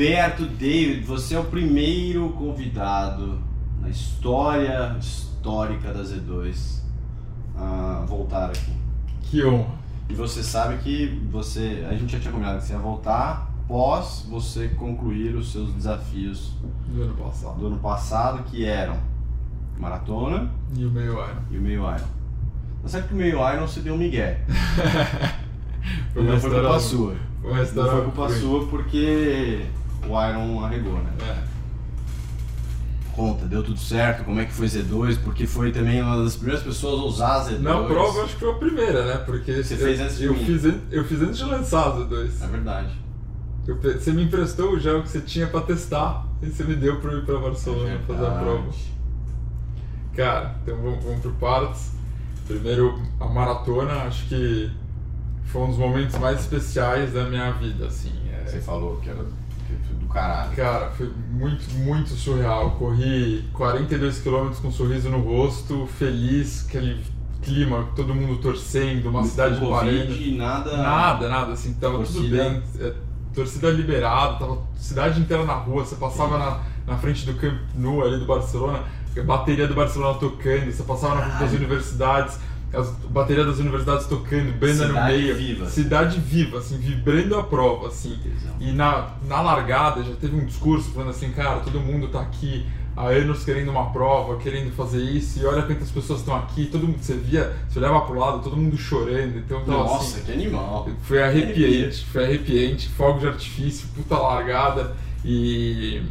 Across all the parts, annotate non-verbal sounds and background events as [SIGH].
Gilberto David, você é o primeiro convidado na história histórica da Z2 a voltar aqui. Que honra. E você sabe que você. A gente já tinha combinado que você ia voltar após você concluir os seus desafios Do ano passado. do ano passado, que eram maratona E o meio Iron. e o meio Iron. Tá certo que o meio Iron você deu um migué. Foi [LAUGHS] não foi culpa sua. Foi Não foi culpa sua porque o Iron arregou, né? É. Conta, deu tudo certo, como é que foi Z2, porque foi também uma das primeiras pessoas a usar a Z2. Na prova, acho que foi a primeira, né? Porque Você eu, fez antes de eu mim. Fiz, eu fiz antes de lançar os dois. É verdade. Eu você me emprestou o gel que você tinha pra testar. E você me deu pra eu ir pra Barcelona É fazer a prova. Cara, então vamos, vamos por partes. Primeiro, a maratona, acho que foi um dos momentos mais especiais da minha vida, assim. É, Você falou que era do caralho. Cara, foi muito, muito surreal. Corri 42 km com um sorriso no rosto, feliz, aquele clima, todo mundo torcendo, uma cidade Com parando. Covid, nada. Nada, nada, assim, tava tudo Torcida. bem. é, torcida liberada, tava cidade inteira na rua, você passava na, na frente do Camp Nou ali do Barcelona, bateria do Barcelona tocando, você passava na frente das universidades, as bateria das universidades tocando, banda no Cidade meio. viva. Cidade viva, assim, vibrando a prova, assim. E na, na largada já teve um discurso falando assim, cara, todo mundo tá aqui há anos querendo uma prova, querendo fazer isso, e olha quantas pessoas estão aqui, todo mundo, você via, você olhava pro lado, todo mundo chorando, então tava Nossa, assim, que animal. foi arrepiante, foi arrepiante, fogo de artifício, puta largada e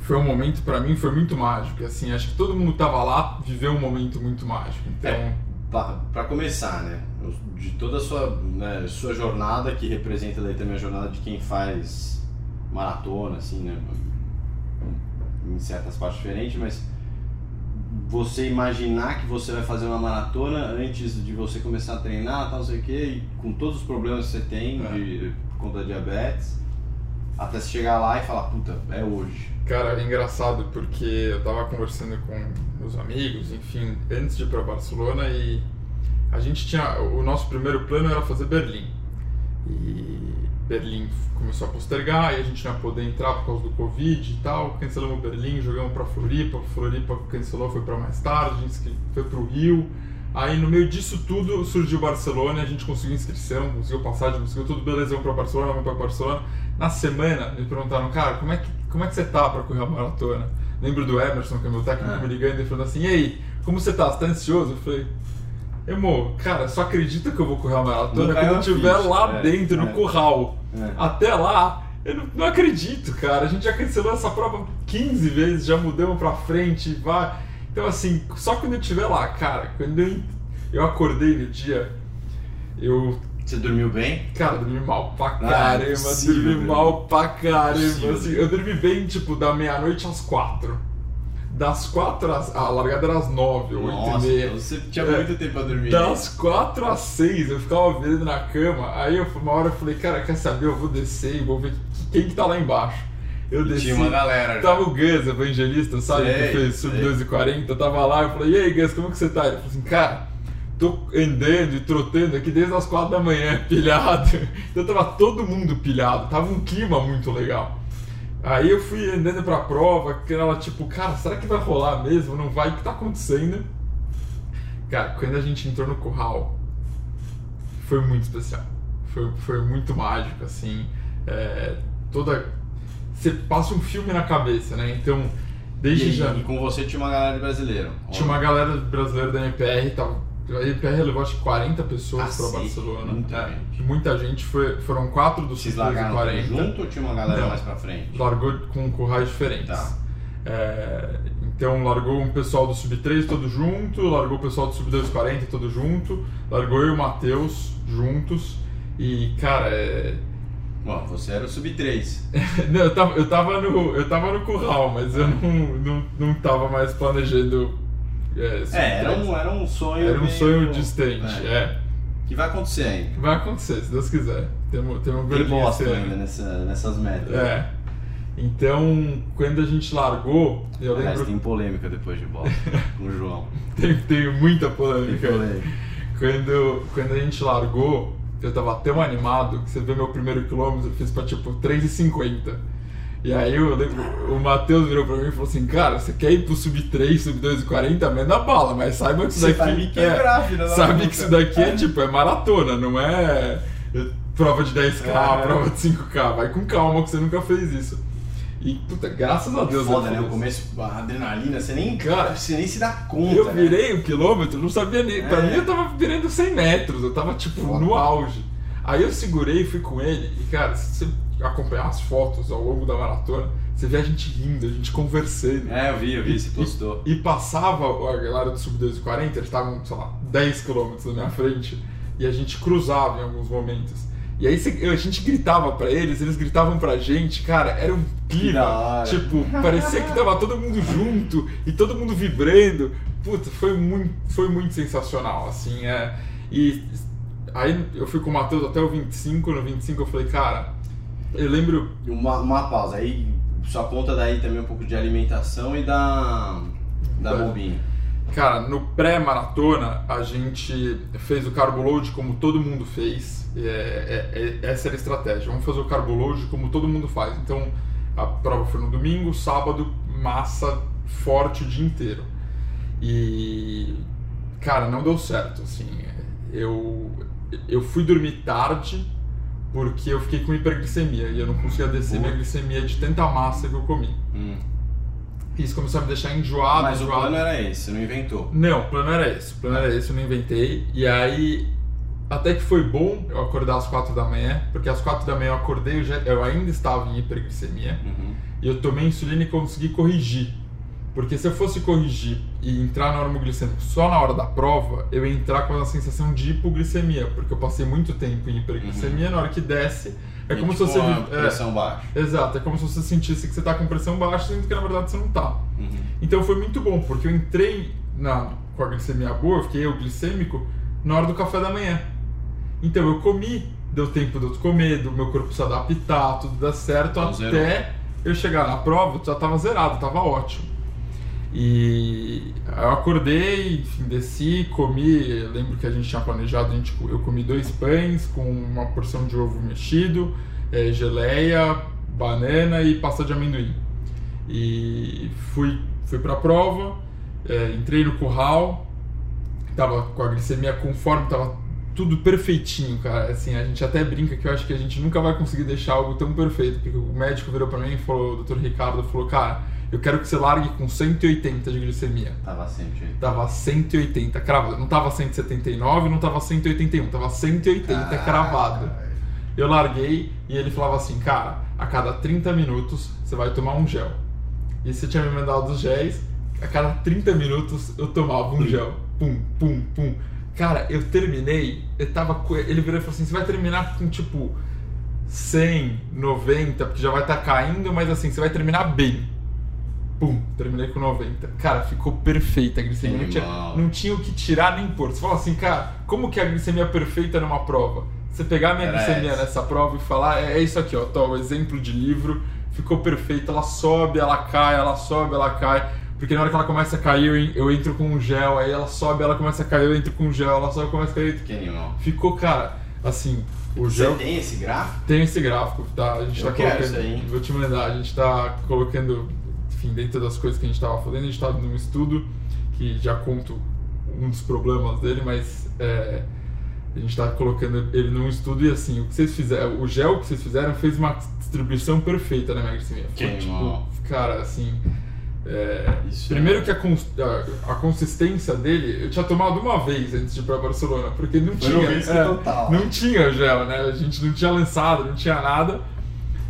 foi um momento pra mim foi muito mágico, assim, acho que todo mundo que tava lá viveu um momento muito mágico. Então, É. Pa- Pra começar, né? De toda a sua, né, sua jornada, que representa daí também a jornada de quem faz maratona, assim, né? Em certas partes diferentes, mas você imaginar que você vai fazer uma maratona antes de você começar a treinar, tal, não sei o quê, e com todos os problemas que você tem É. de, por conta da diabetes, até você chegar lá e falar, puta, é hoje. Cara, é engraçado porque eu tava conversando com meus amigos, enfim, antes de ir pra Barcelona e a gente tinha o nosso primeiro plano era fazer Berlim. E Berlim começou a postergar e a gente não ia poder entrar por causa do Covid e tal. Cancelamos Berlim, jogamos pra Floripa, Floripa cancelou, foi pra mais tarde, a gente foi pro Rio. Aí no meio disso tudo surgiu Barcelona, a gente conseguiu inscrição, conseguiu passagem, conseguiu tudo, beleza, vamos pra Barcelona, vamos pra Barcelona. Na semana me perguntaram, cara, como é que, como é que você tá pra correr a maratona? Lembro do Emerson, que é meu técnico, Ah. me ligando e falando assim, e aí, como você tá? Você tá ansioso? Eu falei, Emo, cara, só acredita que eu vou correr a maratona quando eu estiver lá é, dentro, é. no curral. É. Até lá, eu não, não acredito, cara. A gente já cancelou essa prova 15 vezes, já mudamos pra frente, vai. Então, assim, só quando eu estiver lá, cara, quando eu, eu acordei no dia, eu, Você dormiu bem? cara, dormi mal pra Ah, caramba, impossível, dormi dormir. mal pra caramba. Assim, eu dormi bem, tipo, da meia-noite às quatro. Das quatro às. A largada era às nove, oito e meia. então você tinha É. muito tempo pra dormir. Das 4 às 6 eu ficava virando na cama. Aí eu, uma hora eu falei, cara, quer saber? Eu vou descer e vou ver quem que tá lá embaixo. Eu desci. tinha uma galera. já. Tava o Gus, evangelista, sabe? Sei, que fez sub sei. 2 e 40. Eu tava lá, eu falei, e aí, Gus, como que você tá? Ele falou assim, cara, tô andando e trotando aqui desde as 4 da manhã, [LAUGHS] pilhado. Então tava todo mundo pilhado, tava um clima muito legal. Aí eu fui andando pra prova, que ela tipo, cara, será que vai rolar mesmo? Não vai? O que tá acontecendo? Cara, quando a gente entrou no curral, foi muito especial. Foi, foi muito mágico, assim. É, toda. Você passa um filme na cabeça, né? Então, desde E, já. e com você tinha uma galera de brasileiro. Tinha uma galera brasileira da MPR, tava, a MPR levou acho que 40 pessoas Cacete, pra Barcelona. muita É, gente. muita gente, foi, foram quatro dos Vocês 40. largaram tudo junto ou tinha uma galera Não. mais pra frente? largou com currais diferentes. Tá. É, então largou um pessoal do Sub-3 todo junto, largou o pessoal do Sub-240 todo junto, largou eu e o Matheus juntos. E, cara, é... Bom, você era o sub-3. [LAUGHS] não, eu, tava, eu, tava no, eu tava no curral, mas eu não, não, não tava mais planejando. É, É, era Sub-3. um, era um sonho. Era um meio- sonho distante, É. é. Que vai acontecer ainda. Vai acontecer, se Deus quiser. Temos, temos Tem Berlim bosta ainda nessa, nessas metas. É. Então, quando a gente largou, eu Aliás, lembro. tem polêmica depois de bola [LAUGHS] com o João. Tem, tem muita Tem polêmica. polêmica. Quando, quando a gente largou, eu tava tão animado que você vê meu primeiro quilômetro, eu fiz pra tipo 3,50. E aí eu lembro, o Matheus virou pra mim e falou assim, cara, você quer ir pro sub 3, sub 2 e 40? Manda bala, mas saiba que isso Você daqui. vai quebrar, é, filha da Sabe que isso daqui é tipo, é maratona, não é prova de 10k, É. prova de 5k. Vai com calma que você nunca fez isso. E, puta, graças a Deus. Foda, né? O começo, a adrenalina, você nem, Cara, você nem se dá conta. Eu né? virei um quilômetro, não sabia nem. Pra É. mim eu tava virando 100 metros, eu tava tipo Foda. no auge. Aí eu segurei fui com ele, e cara, você acompanhar as fotos ao longo da maratona, você vê a gente rindo, a gente conversando. É, eu vi, eu vi, você postou. E passava a galera do Sub 240, eles estavam, sei lá, 10 km na minha frente, e a gente cruzava em alguns momentos. E aí a gente gritava pra eles, eles gritavam pra gente, cara, era um clima. Tipo, parecia que tava todo mundo junto e todo mundo vibrando. Puta, foi muito, foi muito sensacional, assim, é. E aí eu fui com o Matheus até o 25, no 25 eu falei, cara, eu lembro Uma, uma pausa, aí só conta daí também um pouco de alimentação e da, da bobinha. Cara, no pré-maratona a gente fez o carbo load como todo mundo fez. É, é- é- essa era a estratégia. Vamos fazer o carbo load como todo mundo faz. Então a prova foi no domingo, sábado, massa forte o dia inteiro. E cara, não deu certo. Assim, eu eu fui dormir tarde porque eu fiquei com hiperglicemia e eu não conseguia descer minha glicemia de tanta massa que eu comi. Hum. Isso começou a me deixar enjoado. Mas o enjoado. plano era esse, você não inventou. Não, o plano era esse. O plano era esse, eu não inventei. E aí, até que foi bom eu acordar às quatro da manhã, porque às quatro da manhã eu acordei, eu, já, eu ainda estava em hiperglicemia, Uhum. e eu tomei insulina e consegui corrigir. Porque se eu fosse corrigir e entrar no normoglicêmico só na hora da prova, eu ia entrar com a sensação de hipoglicemia, porque eu passei muito tempo em hiperglicemia, na hora que desce, é E como tipo se você... uma é, pressão baixa. Exato, é como se você sentisse que você está com pressão baixa, sendo que na verdade você não está. Uhum. Então foi muito bom, porque eu entrei na, com a glicemia boa, eu fiquei eu glicêmico, na hora do café da manhã. Então eu comi, deu tempo de eu comer, do meu corpo se adaptar, tudo dar certo, Então, até zerou. eu chegar na prova, já tava zerado, tava ótimo. E eu acordei, enfim, desci, comi, lembro que a gente tinha planejado, a gente, eu comi dois pães com uma porção de ovo mexido, eh, geleia, banana e pasta de amendoim. E fui, fui pra prova, eh, entrei no curral, tava com a glicemia conforme, tava tudo perfeitinho, cara. Assim, a gente até brinca que eu acho que a gente nunca vai conseguir deixar algo tão perfeito, porque o médico virou pra mim e falou, o Dr. Ricardo falou, cara, eu quero que você largue com 180 de glicemia. Tava sempre. Tava 180 cravado. Não tava 179, não tava 181, tava 180 cravado. Eu larguei e ele falava assim, cara, a cada 30 minutos você vai tomar um gel. E você tinha me mandado os géis, a cada 30 minutos eu tomava um gel. Pum, pum, pum. Cara, eu terminei, eu tava. Ele virou e falou assim: você vai terminar com tipo 100, 90, porque já vai estar caindo, mas assim, você vai terminar bem. Pum, terminei com 90. Cara, ficou perfeita a glicemia. Não tinha, não tinha o que tirar nem pôr. Você fala assim, cara, como que é a glicemia perfeita numa prova? Você pegar a minha Era glicemia essa. nessa prova e falar, é, é isso aqui, ó, tá, o exemplo de livro, ficou perfeito, ela sobe, ela cai, ela sobe, ela cai. Porque na hora que ela começa a cair, eu, eu entro com um gel, aí ela sobe, ela começa a cair, eu entro com um gel, ela sobe, começa a cair. Que animal. Ficou, cara, assim, o Você gel. tem esse gráfico? Tem esse gráfico, tá? A gente Eu tá quero colocando. isso aí, hein? Vou te mandar, a gente tá colocando, enfim, dentro das coisas que a gente tava fazendo, a gente tá num estudo que já conto um dos problemas dele, mas é, a gente tá colocando ele num estudo e assim, o que vocês fizeram, o gel que vocês fizeram fez uma distribuição perfeita na minha glicemia. Foi Que tipo, cara, assim. é, Isso primeiro é- que a, cons- a, a consistência dele, eu tinha tomado uma vez antes de ir pra Barcelona, porque não Foi tinha. é, total. não tinha gel, né? A gente não tinha lançado, não tinha nada.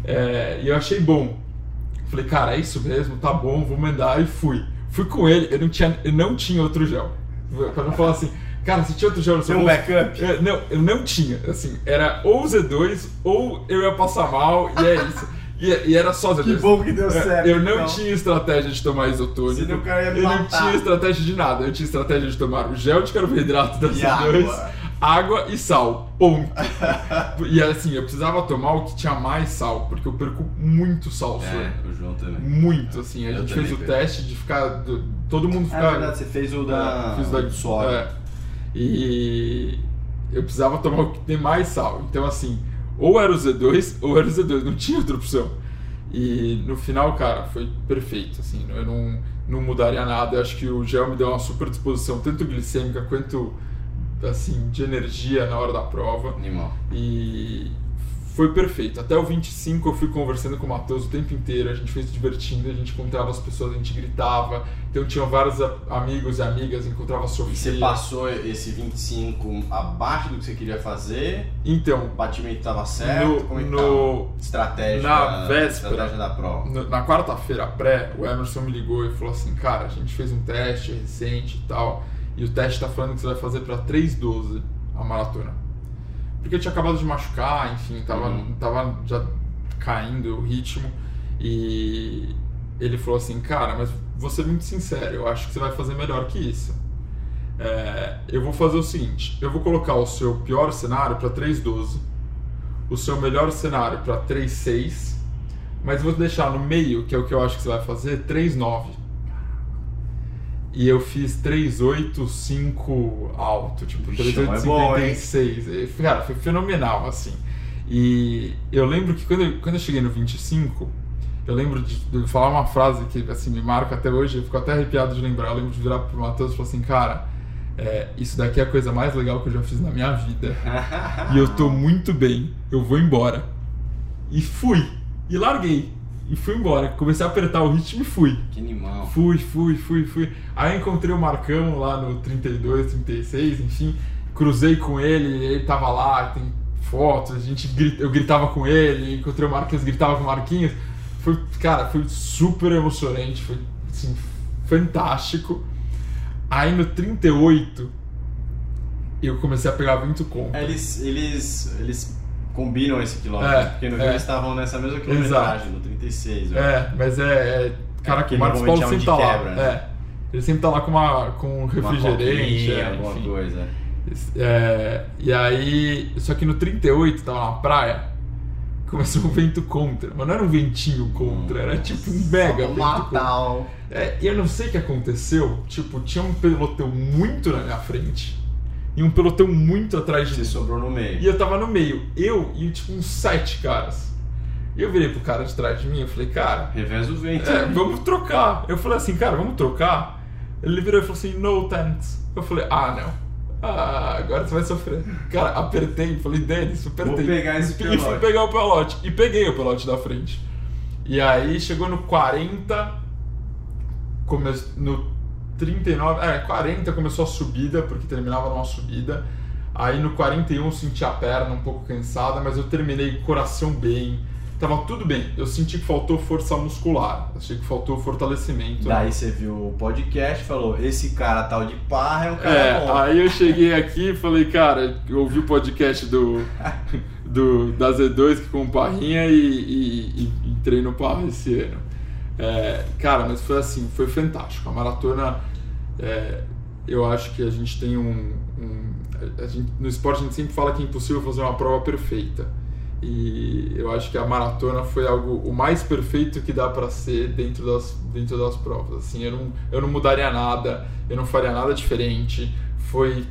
É, e eu achei bom. Falei, cara, é isso mesmo, tá bom, vou mandar e fui. Fui com ele, eu não tinha, eu não tinha outro gel. Pra não falar assim, cara, se tinha outro gel no seu Tem um backup? É, não, eu não tinha. Assim, era ou Z2 ou eu ia passar mal e é isso. [LAUGHS] E, e era só Z2. Que bom que deu É, certo, Eu não então. tinha estratégia de tomar isotônico. Senão o cara ia me eu não tinha estratégia de nada. Eu tinha estratégia de tomar o gel de carboidrato da E C2, água. e sal. Ponto. [LAUGHS] e assim, eu precisava tomar o que tinha mais sal, porque eu perco muito sal, É, senhor. o João também. Muito, assim. A Eu gente fez o perco. teste de ficar. do- todo mundo É ficar. verdade, você fez o da, É, fiz da do suor. é. E eu precisava tomar o que tem mais sal. Então, assim, ou era o Z2 ou era o Z2, não tinha outra opção. E no final, cara, foi perfeito, assim, eu não, não mudaria nada. Eu acho que o gel me deu uma super disposição, tanto glicêmica quanto, assim, de energia na hora da prova. Animal. E foi perfeito. Até o 25 eu fui conversando com o Matheus o tempo inteiro, a gente fez divertindo, a gente encontrava as pessoas, a gente gritava. Então tinha vários amigos e amigas, encontrava a E você passou esse 25 abaixo do que você queria fazer? Então, O batimento estava certo? No- Como é que no-? Estratégia, na véspera. estratégia da prova. no- na quarta-feira pré, o Emerson me ligou e falou assim: Cara, a gente fez um teste recente e tal, e o teste tá falando que você vai fazer pra 3,12 a maratona. Porque eu tinha acabado de machucar, enfim, tava, Uhum. tava já caindo o ritmo. E ele falou assim: Cara, mas vou ser muito sincero, eu acho que você vai fazer melhor que isso. É, eu vou fazer o seguinte: eu vou colocar o seu pior cenário para 3,12, o seu melhor cenário para 3,6, mas vou deixar no meio, que é o que eu acho que você vai fazer, 3,9. E eu fiz 385 alto, tipo, Bichão, é bom, hein? 386. E, Cara, foi fenomenal, assim. E eu lembro que quando eu, quando eu cheguei no 25, eu lembro de, de falar uma frase que assim, me marca até hoje, eu fico até arrepiado de lembrar. Eu lembro de virar pro Matheus e falar assim, cara, é, isso daqui é a coisa mais legal que eu já fiz na minha vida. [LAUGHS] e eu tô muito bem, eu vou embora. E fui. E larguei. E fui embora. Comecei a apertar o ritmo e fui. Que animal. Fui, fui, fui, fui. Aí encontrei o Marcão lá no 32, 36, enfim. Cruzei com ele, ele tava lá, tem fotos, a gente grita, eu gritava com ele, encontrei o Marquinhos, gritava com o Marquinhos. Foi, cara, foi super emocionante, foi assim, fantástico. Aí no 38 eu comecei a pegar muito conta. Eles, eles, eles combinam esse quilômetro, É, porque no é. Rio eles estavam nessa mesma quilometragem, no 36. eu É, mas é. é cara, que o Marcos Paulo é sempre tá lá. quebra, né? É. Ele sempre tá lá com, uma, com um Uma refrigerante. coquinha, é, alguma coisa. É, e aí, só que no 38, tava na praia, começou um vento contra. Mas não era um ventinho contra, era tipo um mega o- É, e eu não sei o que aconteceu, tipo, tinha um pelotão muito na minha frente e um pelotão muito atrás de Você mim. sobrou no meio. E eu tava no meio, eu e tipo uns sete caras. E eu virei pro cara de trás de mim e falei, cara, Revés do vento. é, vamos trocar. Eu falei assim, cara, vamos trocar? Ele virou e falou assim, no thanks. Eu falei, ah, não. Ah, agora você vai sofrer. Cara, apertei, falei, Denis, apertei. Vou pegar esse E fui pelote. pegar o pelote. E peguei o pelote da frente. E aí chegou no 40, come... no 39, é, 40 começou a subida, porque terminava numa subida. Aí no 41 eu senti a perna um pouco cansada, mas eu terminei o coração bem. Tava tudo bem. Eu senti que faltou força muscular. Achei que faltou fortalecimento. Daí você viu o podcast e falou: esse cara tal de parra é um cara É, bom. aí eu cheguei aqui e falei, cara, eu ouvi o podcast do, do da Z2 que com o Parrinha e, e- e entrei no Parra esse ano. É, cara, mas foi assim, foi fantástico. A maratona, é, eu acho que a gente tem um. um- gente- no esporte a gente sempre fala que é impossível fazer uma prova perfeita. E eu acho que a maratona foi algo o mais perfeito que dá para ser dentro das, dentro das provas. Assim, eu não, eu não mudaria nada, eu não faria nada diferente. Foi,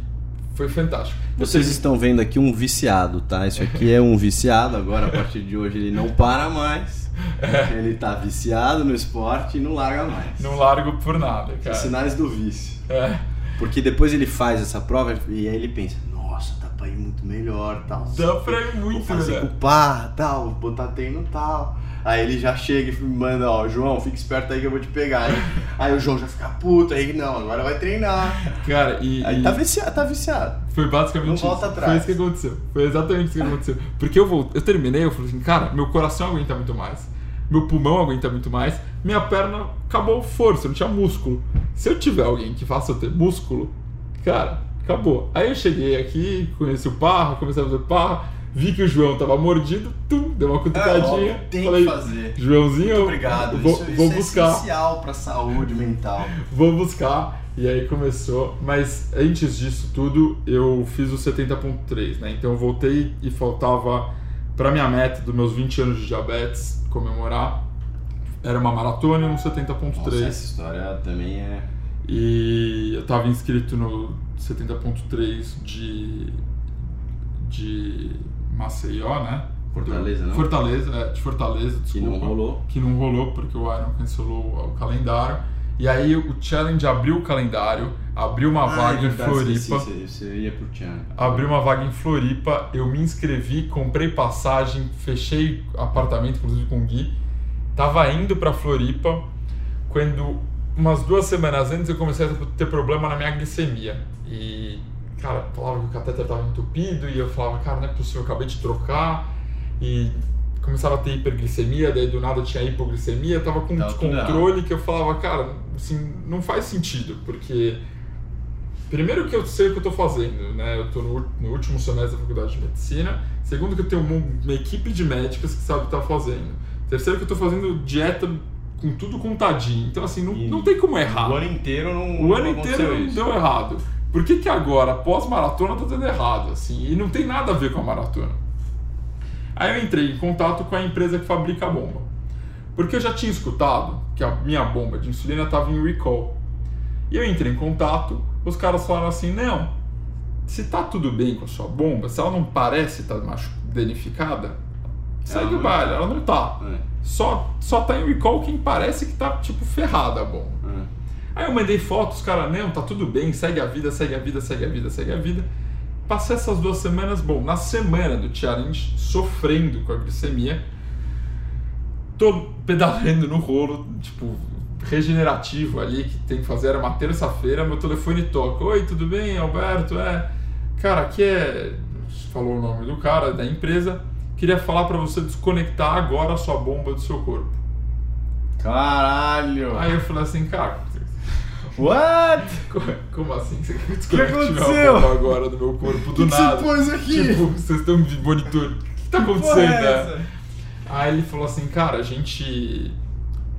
foi fantástico. Vocês estão vendo aqui um viciado, tá? Isso aqui é um viciado, agora a partir de hoje ele não para mais. [LAUGHS] Ele tá viciado no esporte e não larga mais. Não largo por nada, cara. sinais do vício. É, Porque depois ele faz essa prova e aí ele pensa, nossa, dá pra ir muito melhor, tal. dá pra ir Vou muito, fazer com né? o par, tal, vou botar treino tal. Aí ele já chega e manda, ó, João, fica esperto aí que eu vou te pegar, hein? Aí o João já fica puto, aí não, agora vai treinar. Cara, e, Aí e tá viciado, tá viciado. foi basicamente Não isso. volta atrás. Foi isso que aconteceu. Foi exatamente isso que aconteceu. Porque eu, vou, eu terminei, eu falei assim, cara, meu coração aguenta muito mais. Meu pulmão aguenta muito mais. Minha perna acabou força, não tinha músculo. Se eu tiver alguém que faça eu ter músculo, cara, acabou. Aí eu cheguei aqui, conheci o Parra, comecei a fazer Parra, vi que o João tava mordido, tum, deu uma cutucadinha. É, tem falei, que fazer. Joãozinho, Muito obrigado. vou, isso vou isso é buscar. essencial pra saúde mental. [LAUGHS] vou buscar. E aí começou. Mas antes disso tudo, eu fiz o 70.3, né? Então eu voltei e faltava para minha meta dos meus 20 anos de diabetes comemorar. Era uma maratona Nossa, 70.3. essa história também é. E eu tava inscrito no 70.3 de de Maceió, né? Fortaleza, não? Fortaleza, é, de Fortaleza, Que desculpa. não rolou. Que não rolou porque o Iron cancelou o calendário. E aí o Challenge abriu o calendário, abriu uma Ah, vaga é em Floripa. Você, ia pro Tiano. Abriu uma vaga em Floripa, eu me inscrevi, comprei passagem, fechei apartamento, inclusive com o Gui. Tava indo pra Floripa quando, umas duas semanas antes, eu comecei a ter problema na minha glicemia. E, cara, falava que o catéter tava entupido e eu falava, cara, não é possível, eu acabei de trocar. E começava a ter hiperglicemia, daí do nada tinha hipoglicemia, tava com um Tava tudo descontrole que eu falava, cara, assim, não faz sentido, porque Primeiro que eu sei o que eu estou fazendo, né? Eu estou no, no, último semestre da faculdade de medicina. Segundo que eu tenho uma, uma equipe de médicas que sabe o que está fazendo. Terceiro que eu estou fazendo dieta com tudo contadinho. Então assim, não, não tem como errar. O ano inteiro não O ano não inteiro não deu errado. Por que, que agora, pós-maratona, tá dando errado? Assim, e não tem nada a ver com a maratona. Aí eu entrei em contato com a empresa que fabrica a bomba. Porque eu já tinha escutado que a minha bomba de insulina estava em recall. E eu entrei em contato, os caras falaram assim: não, se tá tudo bem com a sua bomba, se ela não parece estar tá danificada, segue Ela o baile, não ela não tá. É, Só, só tá em recall quem parece que tá tipo ferrada a bomba. é. Aí eu mandei fotos, cara, não, tá tudo bem, segue a vida, segue a vida, segue a vida, segue a vida. Passei essas duas semanas, bom, na semana do challenge, sofrendo com a glicemia, tô pedalando no rolo, tipo, regenerativo ali, que tem que fazer, era uma terça-feira, meu telefone toca. Oi, tudo bem, Alberto? É, cara, aqui é, falou o nome do cara, da empresa, queria falar para você desconectar agora a sua bomba do seu corpo. Caralho! Aí eu falei assim, cara, What? como, assim? Você quer desconectar aconteceu? uma agora do meu corpo do que nada? você pôs aqui? Tipo, vocês estão de monitor. O que tá acontecendo, é né? Aí ele falou assim, cara, a gente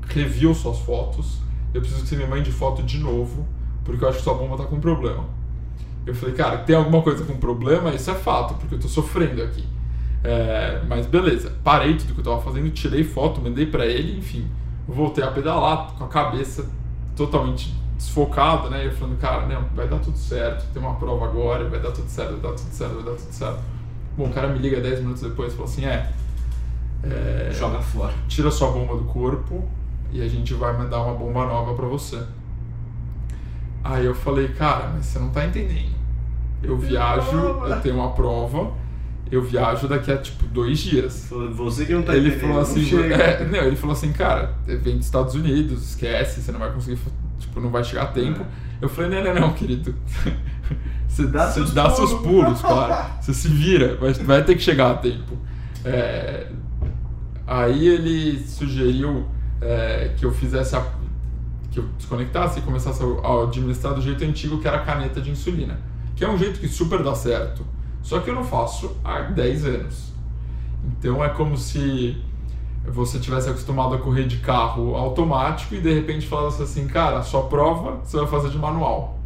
reviu suas fotos, eu preciso que você me mande foto de novo, porque eu acho que sua bomba tá com problema. Eu falei, cara, tem alguma coisa com problema? Isso é fato, porque eu tô sofrendo aqui. É, mas beleza, parei tudo que eu tava fazendo, tirei foto, mandei pra ele, enfim, voltei a pedalar com a cabeça totalmente desfocada, né? E eu falando, cara, não, vai dar tudo certo, tem uma prova agora, vai dar tudo certo, vai dar tudo certo, vai dar tudo certo. Bom, o cara me liga 10 minutos depois e falou assim, é, é, Joga fora. tira sua bomba do corpo e a gente vai mandar uma bomba nova pra você. Aí eu falei, cara, mas você não tá entendendo. Eu viajo, eu tenho uma prova, eu viajo daqui a tipo dois dias. Você que não tá ele entendendo, falou não assim, chega. é, não, ele falou assim, cara, vem dos Estados Unidos, esquece, você não vai conseguir, tipo, não vai chegar a tempo. É. Eu falei, não, não, não, querido. [LAUGHS] Você Dá [LAUGHS] seus dá seus pulos. pulos, claro. [LAUGHS] Você se vira, vai, vai ter que chegar a tempo. É, aí ele sugeriu é, que eu fizesse a, que eu desconectasse e começasse a a administrar do jeito antigo, que era a caneta de insulina. Que é um jeito que super dá certo. Só que eu não faço há 10 anos. Então é como se você tivesse acostumado a correr de carro automático e de repente falasse assim, cara, a sua prova você vai fazer de manual.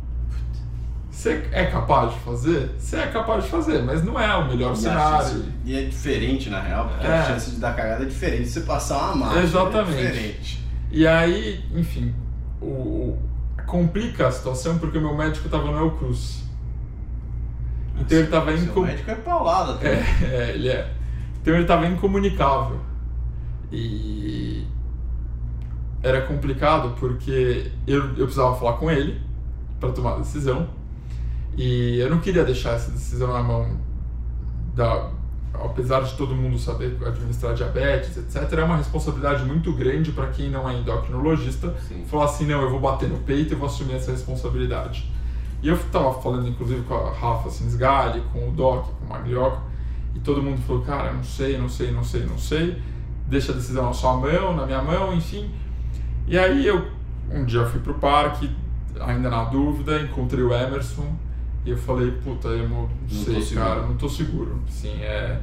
Você é capaz de fazer? Você é capaz de fazer, mas não é o melhor E cenário. chance- E é diferente, na real, porque É. a chance de dar cagada é diferente você passar uma marcha. Exatamente. É diferente. E aí, enfim, o, complica a situação porque o meu médico estava no El Cruz. Então ele estava Seu incom... médico é paulada, tá? É, é, ele é. Então ele estava incomunicável. E era complicado porque eu, eu precisava falar com ele para tomar a decisão. E eu não queria deixar essa decisão na mão da. Apesar de todo mundo saber administrar diabetes, etc., é uma responsabilidade muito grande para quem não é endocrinologista. Sim. Falar assim: não, eu vou bater no peito e vou assumir essa responsabilidade. E eu estava falando, inclusive, com a Rafa Sinsgali, com o Doc, com o Maglioca, e todo mundo falou: cara, não sei, não sei, não sei, não sei. Deixa a decisão na sua mão, na minha mão, enfim. E aí eu, um dia fui pro parque, ainda na dúvida, encontrei o Emerson e eu falei, puta, eu não, Não sei, seguro. cara, não tô seguro. Assim, é,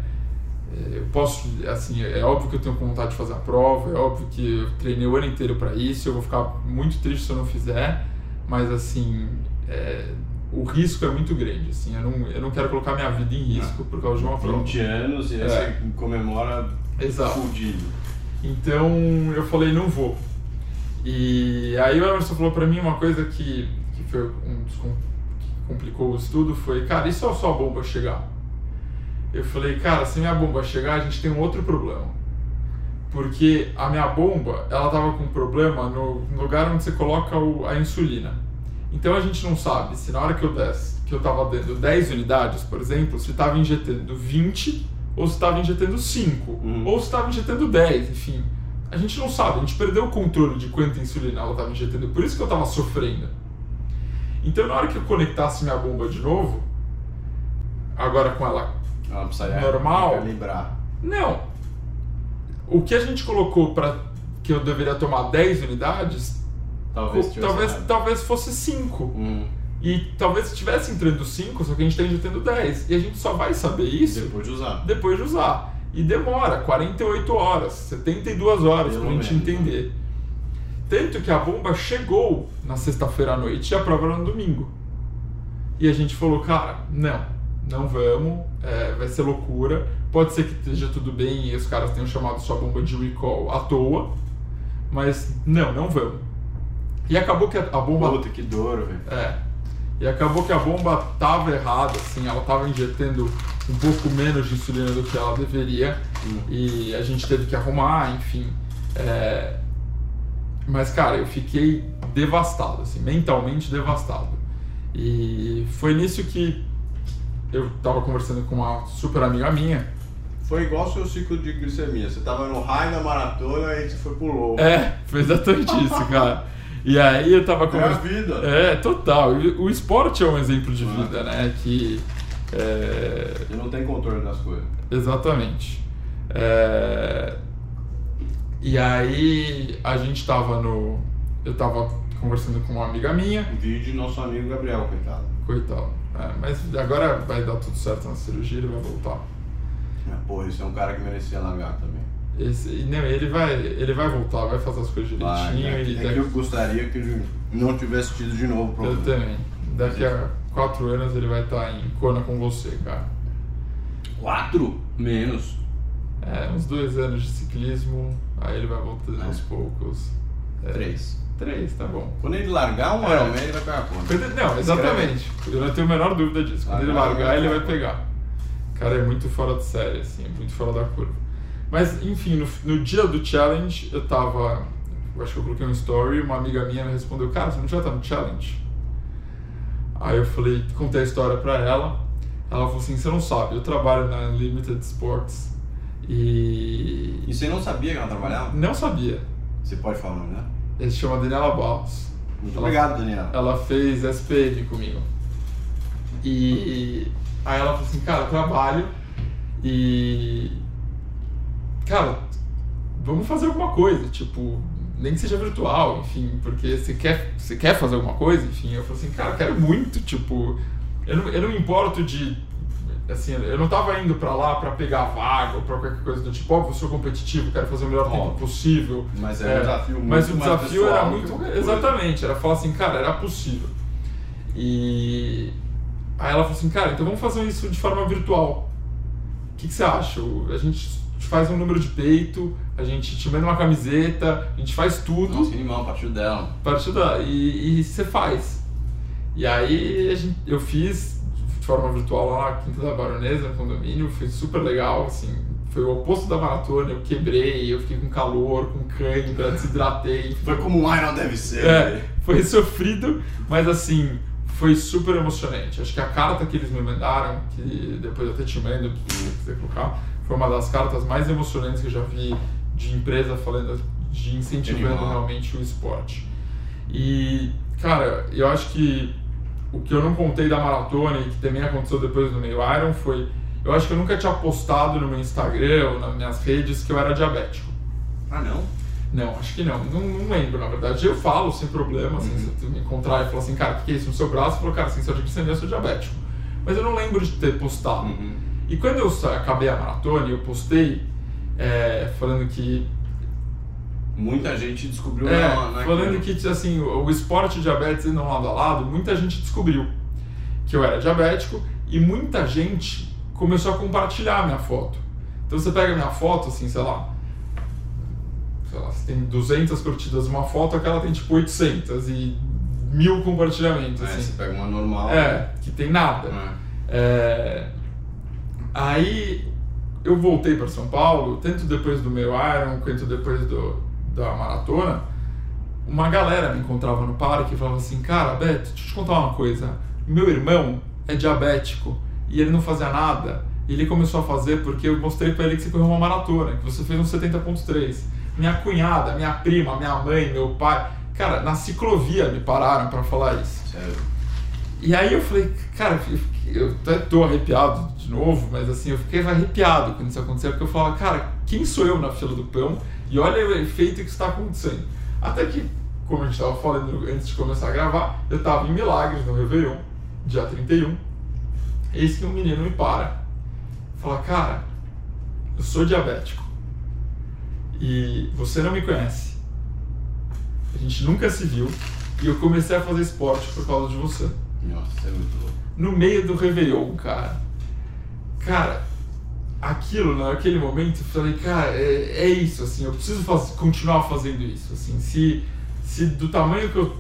é, eu posso, assim, é óbvio que eu tenho vontade de fazer a prova, é óbvio que eu treinei o ano inteiro para isso, eu vou ficar muito triste se eu não fizer, mas assim, é, o risco é muito grande, assim, eu não, eu não quero colocar minha vida em risco por causa de uma prova. 20 anos e aí É. você comemora Exato. fudido. Então eu falei, não vou. E aí o Emerson falou pra mim uma coisa que, que foi um dos que complicou o estudo, foi, cara, e se a sua bomba chegar? Eu falei, cara, se minha bomba chegar, a gente tem um outro problema. Porque a minha bomba, ela tava com um problema no lugar onde você coloca o, a insulina. Então a gente não sabe se na hora que eu desse, que eu tava dando 10 unidades, por exemplo, se estava injetando 20 ou se estava injetando 5, Uhum. ou se estava injetando 10, enfim. A gente não sabe, a gente perdeu o controle de quanta insulina ela estava injetando, por isso que eu estava sofrendo. Então na hora que eu conectasse minha bomba de novo, agora com ela Ela precisa Normal. calibrar. não. O que a gente colocou para que eu deveria tomar 10 unidades, Talvez talvez, talvez fosse 5. Hum, E talvez estivesse entrando 5, só que a gente está injetando 10. E a gente só vai saber isso depois de usar. depois de usar. E demora 48 horas, 72 horas Pelo pra gente né? entender. Tanto que a bomba chegou na sexta-feira à noite e a prova era no domingo. E a gente falou, cara, não, não vamos, é, vai ser loucura. Pode ser que esteja tudo bem e os caras tenham chamado sua bomba de recall à toa, mas não, não vamos. E acabou que a, a bomba Puta, que dor, velho. é. E acabou que a bomba tava errada, assim, ela tava injetando um pouco menos de insulina do que ela deveria. Hum. E a gente teve que arrumar, enfim. É, Mas, cara, eu fiquei devastado, assim, mentalmente devastado. E foi nisso que eu tava conversando com uma super amiga minha. Foi igual o seu ciclo de glicemia. Você tava no high da maratona e você foi pro low. É, foi exatamente isso, [LAUGHS] cara. E aí eu tava É a vida. É, total. E O esporte é um exemplo de Ah. vida, né? Que. é, Você não tem controle das coisas. Exatamente. É, E aí a gente tava no. Eu tava conversando com uma amiga minha, Vídeo nosso amigo Gabriel, coitado. coitado. É, mas agora vai dar tudo certo na cirurgia, ele vai voltar. Ah, Porra, esse é um cara que merecia largar também. Esse, não, ele vai, ele vai voltar, vai fazer as coisas direitinho é, e que- é daqui- que eu gostaria que ele não tivesse tido de novo eu problema. também. Daqui a quatro anos ele vai estar em Kona com você, cara. Quatro? Menos. É, uns dois anos de ciclismo, aí ele vai voltando É. aos poucos. É, Três. Três, tá bom. Quando ele largar um É. Ironman, ele vai pegar a conta. Ele- Não, exatamente. Eu não tenho a menor dúvida disso. Quando ele Largar, largar, vai ele vai pegar. Cara, é muito fora de série, assim, é muito fora da curva. Mas, enfim, no, no dia do challenge, eu tava. Eu acho que eu coloquei um story, uma amiga minha me respondeu: Cara, você não já tá no challenge? Aí eu falei, contei a história pra ela. Ela falou assim: Você não sabe, eu trabalho na Limited Sports e. E você não sabia que ela trabalhava? Não sabia. Você pode falar o nome dela? Ele se chama Daniela Barros. Muito Ela- obrigado, Daniela. ela fez SPM comigo. E aí ela falou assim, cara, eu trabalho e. Cara, vamos fazer alguma coisa, tipo, nem que seja virtual, enfim, porque você quer, você quer fazer alguma coisa, enfim. Eu falei assim, cara, eu quero muito, tipo, eu não, eu não importo de. Assim, eu não tava indo pra lá pra pegar vaga ou pra qualquer coisa do tipo, óbvio, eu sou competitivo, quero fazer o melhor tempo Óbvio. possível. Mas era um desafio muito Mas o desafio era muito. Exatamente, era falar assim, cara, era possível. E aí ela falou assim, cara, então vamos fazer isso de forma virtual. O que, que você acha? O- A gente faz um número de peito, a gente te manda uma camiseta, a gente faz tudo. Nossa, animal, partiu dela. A partir da, e, e você faz. E aí a gente, eu fiz de forma virtual lá na Quinta da Baronesa, no condomínio, foi super legal, assim, foi o oposto da maratona, eu quebrei, eu fiquei com calor, com cãibra, [LAUGHS] desidratei. Foi como um Iron deve ser. É, foi sofrido, mas assim, foi super emocionante. Acho que a carta que eles me mandaram, que depois eu até te mando, se quiser colocar, foi uma das cartas mais emocionantes que eu já vi de empresa falando de incentivando Animal. realmente o esporte. E, cara, eu acho que o que eu não contei da maratona e que também aconteceu depois do meio Iron foi, eu acho que eu nunca tinha postado no meu Instagram ou nas minhas redes que eu era diabético. Ah, não? Não, acho que não. não. não lembro, na verdade. Eu falo sem problema, assim, Uhum. se me encontrar e falar assim, cara, o que, é isso no seu braço? Eu falo, cara, assim, se eu de glicemia, eu sou diabético. Mas eu não lembro de ter postado. Uhum. E quando eu acabei a maratona, eu postei é, falando que. Muita gente descobriu É, na falando que, assim, o, o esporte diabetes indo lado a lado, muita gente descobriu que eu era diabético e muita gente começou a compartilhar a minha foto. Então você pega a minha foto, assim, sei lá, sei lá, você tem 200 curtidas uma foto, aquela tem tipo 800 e mil compartilhamentos, É, assim. você pega uma normal. É, que tem nada. É. É, Aí eu voltei para São Paulo, tanto depois do meu Iron quanto depois do, da maratona, uma galera me encontrava no parque e falava assim, cara, Beto, deixa eu te contar uma coisa, meu irmão é diabético e ele não fazia nada, e ele começou a fazer porque eu mostrei para ele que você correu uma maratona, que você fez um 70.3. Minha cunhada, minha prima, minha mãe, meu pai, cara, na ciclovia me pararam para falar isso. Sério. E aí eu falei, cara, eu até tô arrepiado de novo, mas assim, eu fiquei arrepiado quando isso aconteceu, porque eu falava, cara, quem sou eu na fila do pão? E olha o efeito que está acontecendo. Até que, como a gente estava falando antes de começar a gravar, eu estava em Milagres, no Réveillon, dia 31. Eis que um menino me para. Fala, cara, eu sou diabético. E você não me conhece. A gente nunca se viu. E eu comecei a fazer esporte por causa de você. Nossa, é muito louco. No meio do Réveillon, cara. Cara, aquilo, naquele momento, eu falei, cara, é, é isso, assim, eu preciso faz, continuar fazendo isso, assim, se, se do tamanho que eu,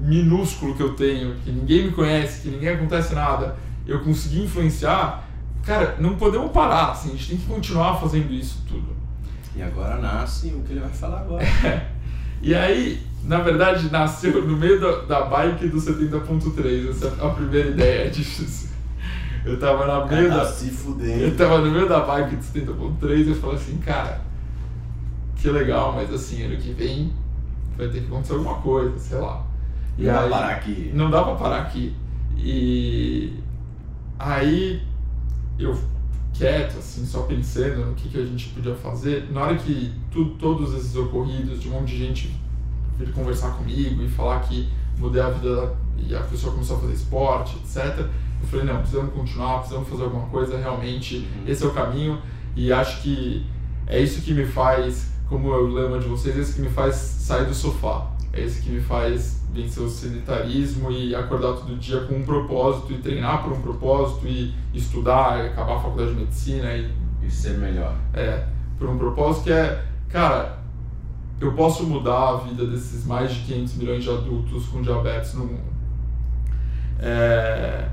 minúsculo que eu tenho, que ninguém me conhece, que ninguém acontece nada, eu conseguir influenciar, cara, não podemos parar, assim, a gente tem que continuar fazendo isso tudo. E agora nasce o que ele vai falar agora. [LAUGHS] e aí, na verdade, nasceu no meio da, da bike do 70.3, essa é a primeira ideia disso. Eu tava na meio da... se fudendo. Eu tava no meio da bike de 70.3 e eu falei assim, cara, que legal, mas assim, ano que vem vai ter que acontecer alguma coisa, sei lá. Não dá pra parar aqui. Não dá pra parar aqui. E aí eu quieto, assim, só pensando no que, que a gente podia fazer, na hora que tu, todos esses ocorridos, de um monte de gente vir conversar comigo e falar que mudei a vida e a pessoa começou a fazer esporte, etc. Eu falei, não, precisamos continuar, precisamos fazer alguma coisa, realmente, esse é o caminho e acho que é isso que me faz, como é o lema de vocês, é isso que me faz sair do sofá, é isso que me faz vencer o sedentarismo e acordar todo dia com um propósito e treinar por um propósito e estudar, e acabar a faculdade de medicina e E ser melhor. é, por um propósito que é, cara, eu posso mudar a vida desses mais de 500 milhões de adultos com diabetes no mundo. É,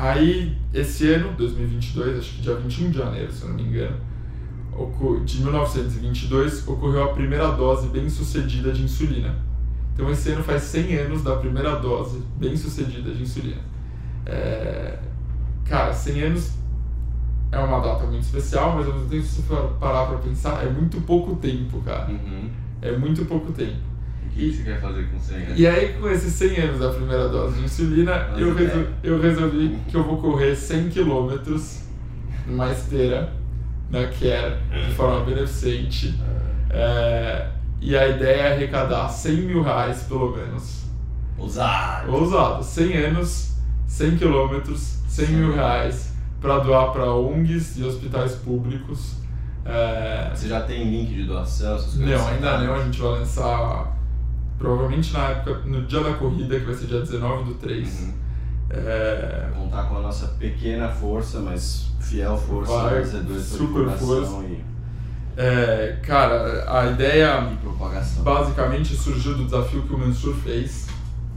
aí, esse ano, 2022, acho que dia 21 de janeiro, se eu não me engano, de 1922, ocorreu a primeira dose bem sucedida de insulina. Então, esse ano faz 100 anos da primeira dose bem sucedida de insulina. É, cara, 100 anos é uma data muito especial, mas ao mesmo tempo, se você for parar pra pensar, é muito pouco tempo, cara. Uhum. É muito pouco tempo. O que você quer fazer com 100 anos? E aí, com esses 100 anos da primeira dose de insulina, eu, até- resol- eu resolvi que eu vou correr 100 quilômetros numa esteira na Care, de forma beneficente. É, e a ideia é arrecadar 100 mil reais, pelo menos. Ousado. Ousado, 100 anos, 100 quilômetros, 100 mil reais para doar para ONGs e hospitais públicos. É, Você já tem link de doação? não, ainda não, a gente vai lançar provavelmente na época, no dia da corrida, que vai ser dia 19 do 3. Uhum. É, Contar com a nossa pequena força, mas fiel força Vai, dois super força. e, é, cara, a ideia basicamente surgiu do desafio que o Mansur fez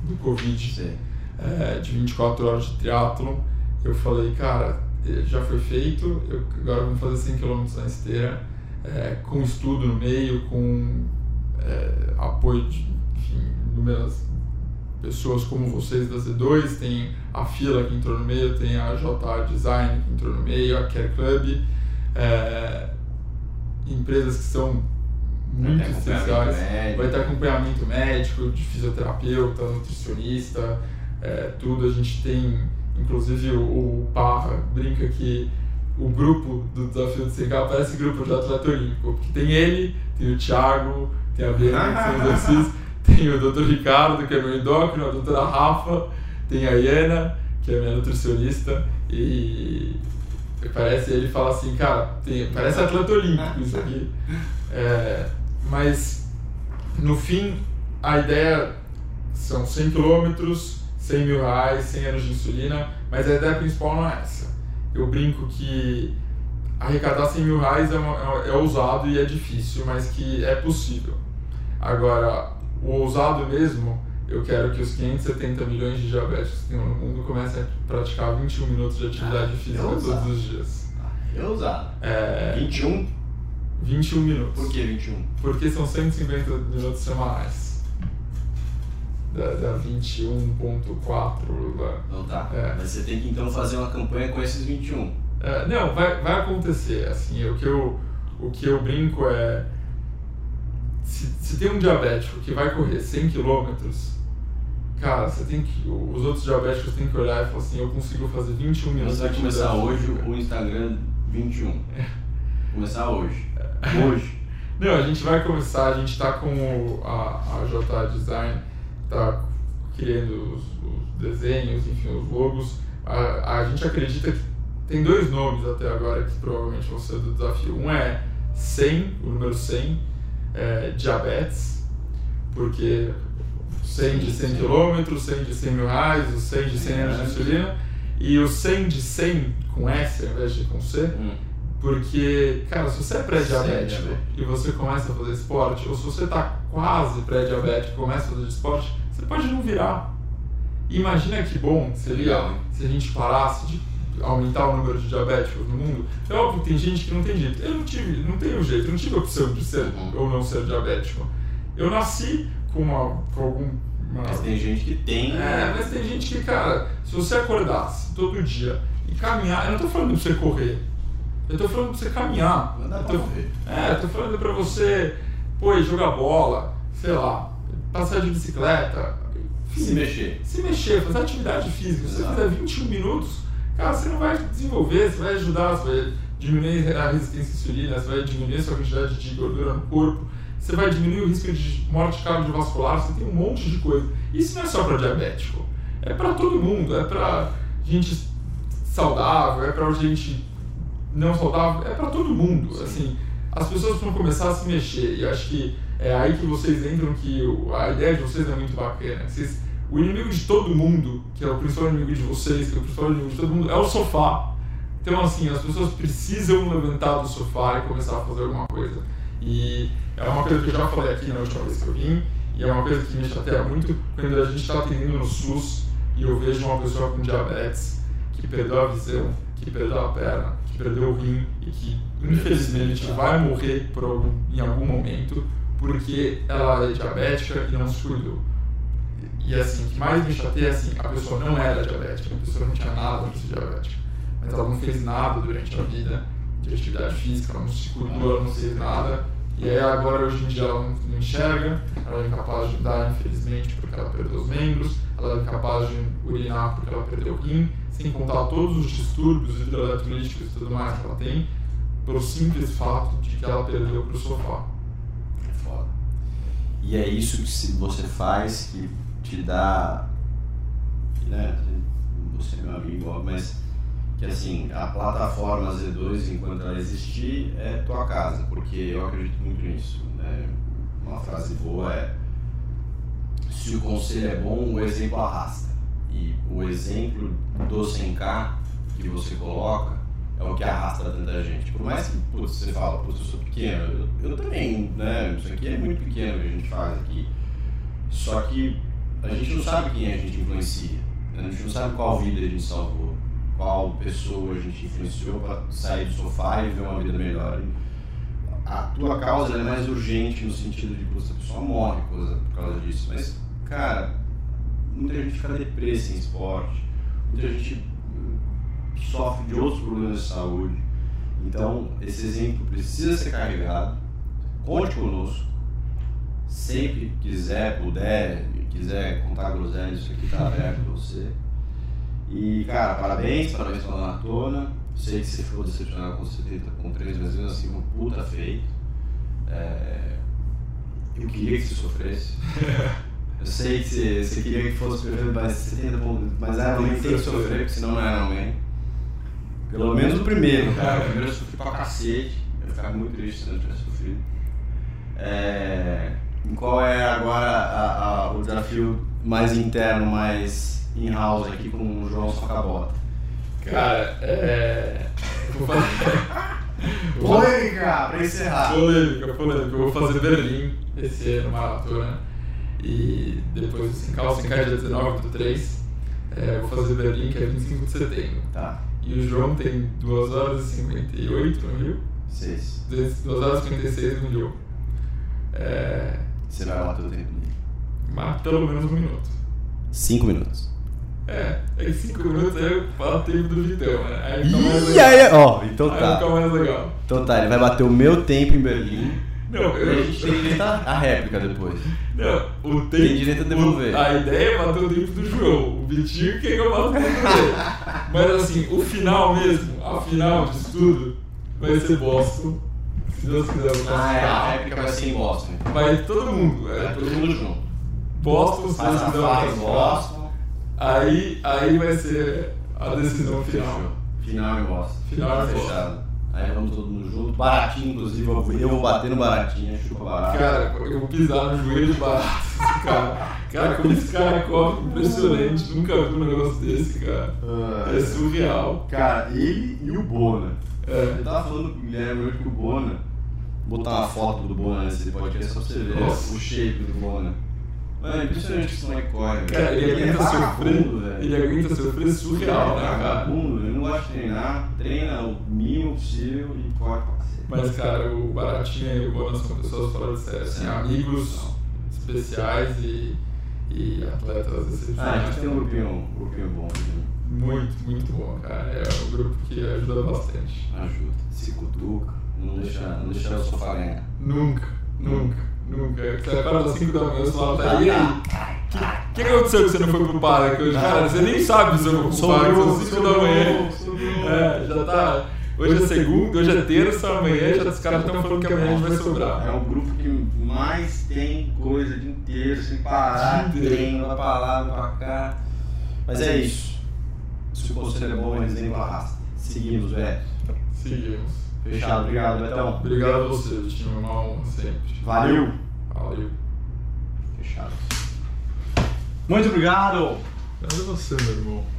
do Covid. É, de 24 horas de triatlon. Eu falei, cara, eh, já foi feito, eu, agora vamos fazer 100 km na esteira, é, com estudo no meio, com é, apoio de inúmeras pessoas como vocês da Z2, tem a Fila que entrou no meio, tem a JA Design que entrou no meio, a Care Club, é, empresas que são muito essenciais. Vai ter acompanhamento médico, de fisioterapeuta, nutricionista, é, tudo. A gente tem, inclusive, o, o Parra brinca que o grupo do Desafio de 100K parece grupo de atleta olímpico, porque tem ele, tem o Thiago, tem a Bianca, que são [LAUGHS] exercícios, tem o Dr. Ricardo, que é meu endócrino, a doutora Rafa, tem a Iana, que é minha nutricionista, e parece, ele fala assim, cara, tem- parece atleta olímpico isso aqui. É, mas, no fim, a ideia são 100 quilômetros, 100 mil reais, 100 anos de insulina, mas a ideia principal não é essa. Eu brinco que arrecadar 100 mil reais é, uma- é- é ousado e é difícil, mas que é possível. Agora, o ousado mesmo, eu quero que os 570 milhões de diabéticos que tem no mundo comecem a praticar 21 minutos de atividade Ah, física é todos ousado. os dias. Eu usar. É, 21? 21 minutos. Por que 21? Porque são 150 minutos semanais. Dá, dá 21.4 lá. Então tá. É. Mas você tem que então fazer uma campanha com esses 21. É, não, vai, vai acontecer. Assim, o que eu, o que eu brinco é. Se, se tem um diabético que vai correr 100 km, cara, você tem que. Os outros diabéticos têm que olhar e falar assim: eu consigo fazer 21 minutos Você vai começar hoje física. o Instagram 21. Começar hoje. Hoje. Não, a gente vai começar, a gente tá com a, a J Design, tá criando os, os desenhos, enfim, os logos. A, a gente acredita que tem dois nomes até agora que provavelmente vão ser do desafio. Um é 100, o número 100, é, diabetes, porque 100 de 100 km, 100 de 100 mil reais, o 100 de 100 anos de insulina, e o 100 de 100 com S ao invés de com C, Hum. porque, cara, se você é pré-diabético Pré-diabético. e você começa a fazer esporte, ou se você tá quase pré-diabético e começa a fazer esporte, você pode não virar. Imagina que bom seria Legal, se a gente parasse de aumentar o número de diabéticos no mundo. É óbvio que tem gente que não tem jeito. Eu não tive, não tenho jeito, não tive opção de ser Uhum. ou não ser diabético. Eu nasci com, uma, com algum. uma- Mas tem gente que tem. é, mas tem gente que, cara, se você acordasse todo dia e caminhar, eu não tô falando pra você correr, eu tô falando pra você caminhar. Não dá pra tô-. É, eu tô falando pra você, pô, jogar bola, sei lá, passar de bicicleta, enfim, Se mexer. se mexer, fazer atividade física. Se você fizer 21 minutos, cara, você não vai desenvolver, você vai ajudar, você vai diminuir a resistência à insulina, você vai diminuir a sua quantidade de gordura no corpo, você vai diminuir o risco de morte cardiovascular, você tem um monte de coisa. Isso não é só para diabético, é para todo mundo, é para gente saudável, é para gente não saudável, é para todo mundo. Assim, as pessoas precisam começar a se mexer. E eu acho que é aí que vocês entram que a ideia de vocês é muito bacana. Vocês, o inimigo de todo mundo, que é o principal inimigo de vocês, que é o principal inimigo de todo mundo, é o sofá. Então, assim, as pessoas precisam levantar do sofá e começar a fazer alguma coisa. E é uma coisa que eu já falei aqui na última vez que eu vim, e é uma coisa que me chateia muito quando a gente está atendendo no SUS e eu vejo uma pessoa com diabetes que perdeu a visão, que perdeu a perna, que perdeu o rim e que infelizmente vai morrer algum, em algum momento porque ela é diabética e não se cuidou. E assim, o que mais me chateia é assim, a pessoa não era diabética, a pessoa não tinha nada para ser diabética, mas ela não fez nada durante a vida de atividade física, ela não se cuidou, ela não fez nada, e aí agora hoje em dia ela não, não enxerga, ela é incapaz de andar, infelizmente, porque ela perdeu os membros, ela é incapaz de urinar porque ela perdeu o rim, sem contar todos os distúrbios hidroeletrolíticos e tudo mais que ela tem, pelo simples fato de que ela perdeu pro sofá. É foda. E é isso que você faz que te dá. Né? Você é meu amigo, mas que assim, a plataforma Z2, enquanto ela existir, é tua casa, porque eu acredito muito nisso. Né? Uma frase boa é se o conselho é bom, o exemplo arrasta. E o exemplo do 100K que você coloca é o que arrasta tanta gente. Por mais que putz, você fala, putz, eu sou pequeno, eu, eu também, né? Isso aqui é muito pequeno que a gente faz aqui. Só que a gente não sabe quem a gente influencia. A gente não sabe qual vida a gente salvou, qual pessoa a gente influenciou para sair do sofá e ver uma vida melhor. A tua causa é mais urgente no sentido de, putz, a pessoa morre por causa, disso. Mas, cara, muita gente fica depressa sem esporte, muita gente hum, sofre de outros problemas de saúde. Então, esse exemplo precisa ser carregado. Conte conosco. Sempre quiser, puder, quiser contar groselha, isso aqui está aberto para você. E, cara, parabéns, parabéns pela maratona. Sei que você ficou decepcionado com 70 com 3, mas mesmo assim, um puta feito. É, Eu queria que você sofresse. [LAUGHS] Eu sei que você, você queria que fosse perfeito, mas 70 pontos, mas alguém que tem que sofrer, porque senão não era alguém. Pelo menos o primeiro, cara. O primeiro eu sofri pra cacete. Eu ia ficar muito triste se eu não tivesse sofrido. É, qual é agora a- a- o desafio mais interno, mais in-house aqui com o João Socabota? Cara, é. eu [LAUGHS] Vou fazer. Polêmica, pra encerrar. Polêmica, polêmica. Eu vou fazer Berlim esse ano, maratona. E depois, assim, calça em dia 19 do 3. É, vou fazer Berlim, que é 25 de setembro. Tá. E o João tem 2 horas e 58 no Rio. 6. 2 horas e 56 no Rio. É, Você vai lá todo o tempo. mas pelo menos um minuto. 5 minutos. É, aí 5 minutos aí eu falo o tempo do Vitão, né? Aí fica mais Ih, legal. aí, ó, então Aí tá. fica mais legal. Então tá, ele vai bater o meu tempo em Berlim. Não, E a eu, gente tem direito à à réplica depois. Não, o tempo. Tem direito a devolver. o- a ideia é bater o tempo do João. O Vitinho quer que eu bato o tempo dele. Mas assim, o final mesmo, a final disso tudo, vai ser Boston. Se Deus quiser, eu posso Ah, é, a réplica vai ser em Boston. Vai todo mundo. É, Vai todo mundo junto. Boston, se Deus quiser, eu. Boston. Aí, aí vai ser a decisão final. Final em Boston. Final em Boston. Fechado. Aí vamos todo mundo junto. Baratinho, inclusive. Eu vou, vou bater no baratinho, chupa barato. Cara, eu vou pisar no joelho barato desse cara. Cara, como esse cara corre, impressionante. Nunca vi um negócio desse, cara. É surreal. Cara, ele e o Bona. É. Eu tava falando com o Guilherme hoje que o Bona. Botar uma foto do Bona nesse podcast só pra você ver Nossa. o shape do Bona. Mano, é impressionante que esse moleque corre. Cara, ele é aguenta vagabundo, sofrer. velho. Ele aguenta sofrer surreal, né, cara? Vagabundo, ele não gosta de treinar, treina o mínimo possível e corre pra. Mas, cara, o Baratinha e o Bona são pessoas fora de série, assim, amigos especiais e, e atletas Ah, a excepcionais. gente tem um grupinho, um grupinho bom, né? Muito, muito bom, cara. É um grupo que ajuda bastante. ajuda, se cutuca, não deixa, não deixa o sofá ganhar. Nunca, nunca, nunca. Você acorda às 5 da manhã e fala, tá, aí? O que, que aconteceu que você não foi pro parque hoje? Cara, você nem sabe se eu vou pro parque, são 5 da manhã. É, já tá. Hoje é segunda, hoje é terça, amanhã já os caras estão falando que amanhã a gente vai É sobrar. o grupo que mais tem coisa o dia inteiro, sem parar, treino, vai pra lá, pra cá. Mas é isso. Se o conselho é bom, o exemplo arrasta. Seguimos, velho. Seguimos. Fechado, obrigado, Betão. Obrigado a você, Vitinho. Uma honra sempre. Valeu. Valeu. Fechado. Muito obrigado. Obrigado a você, meu irmão.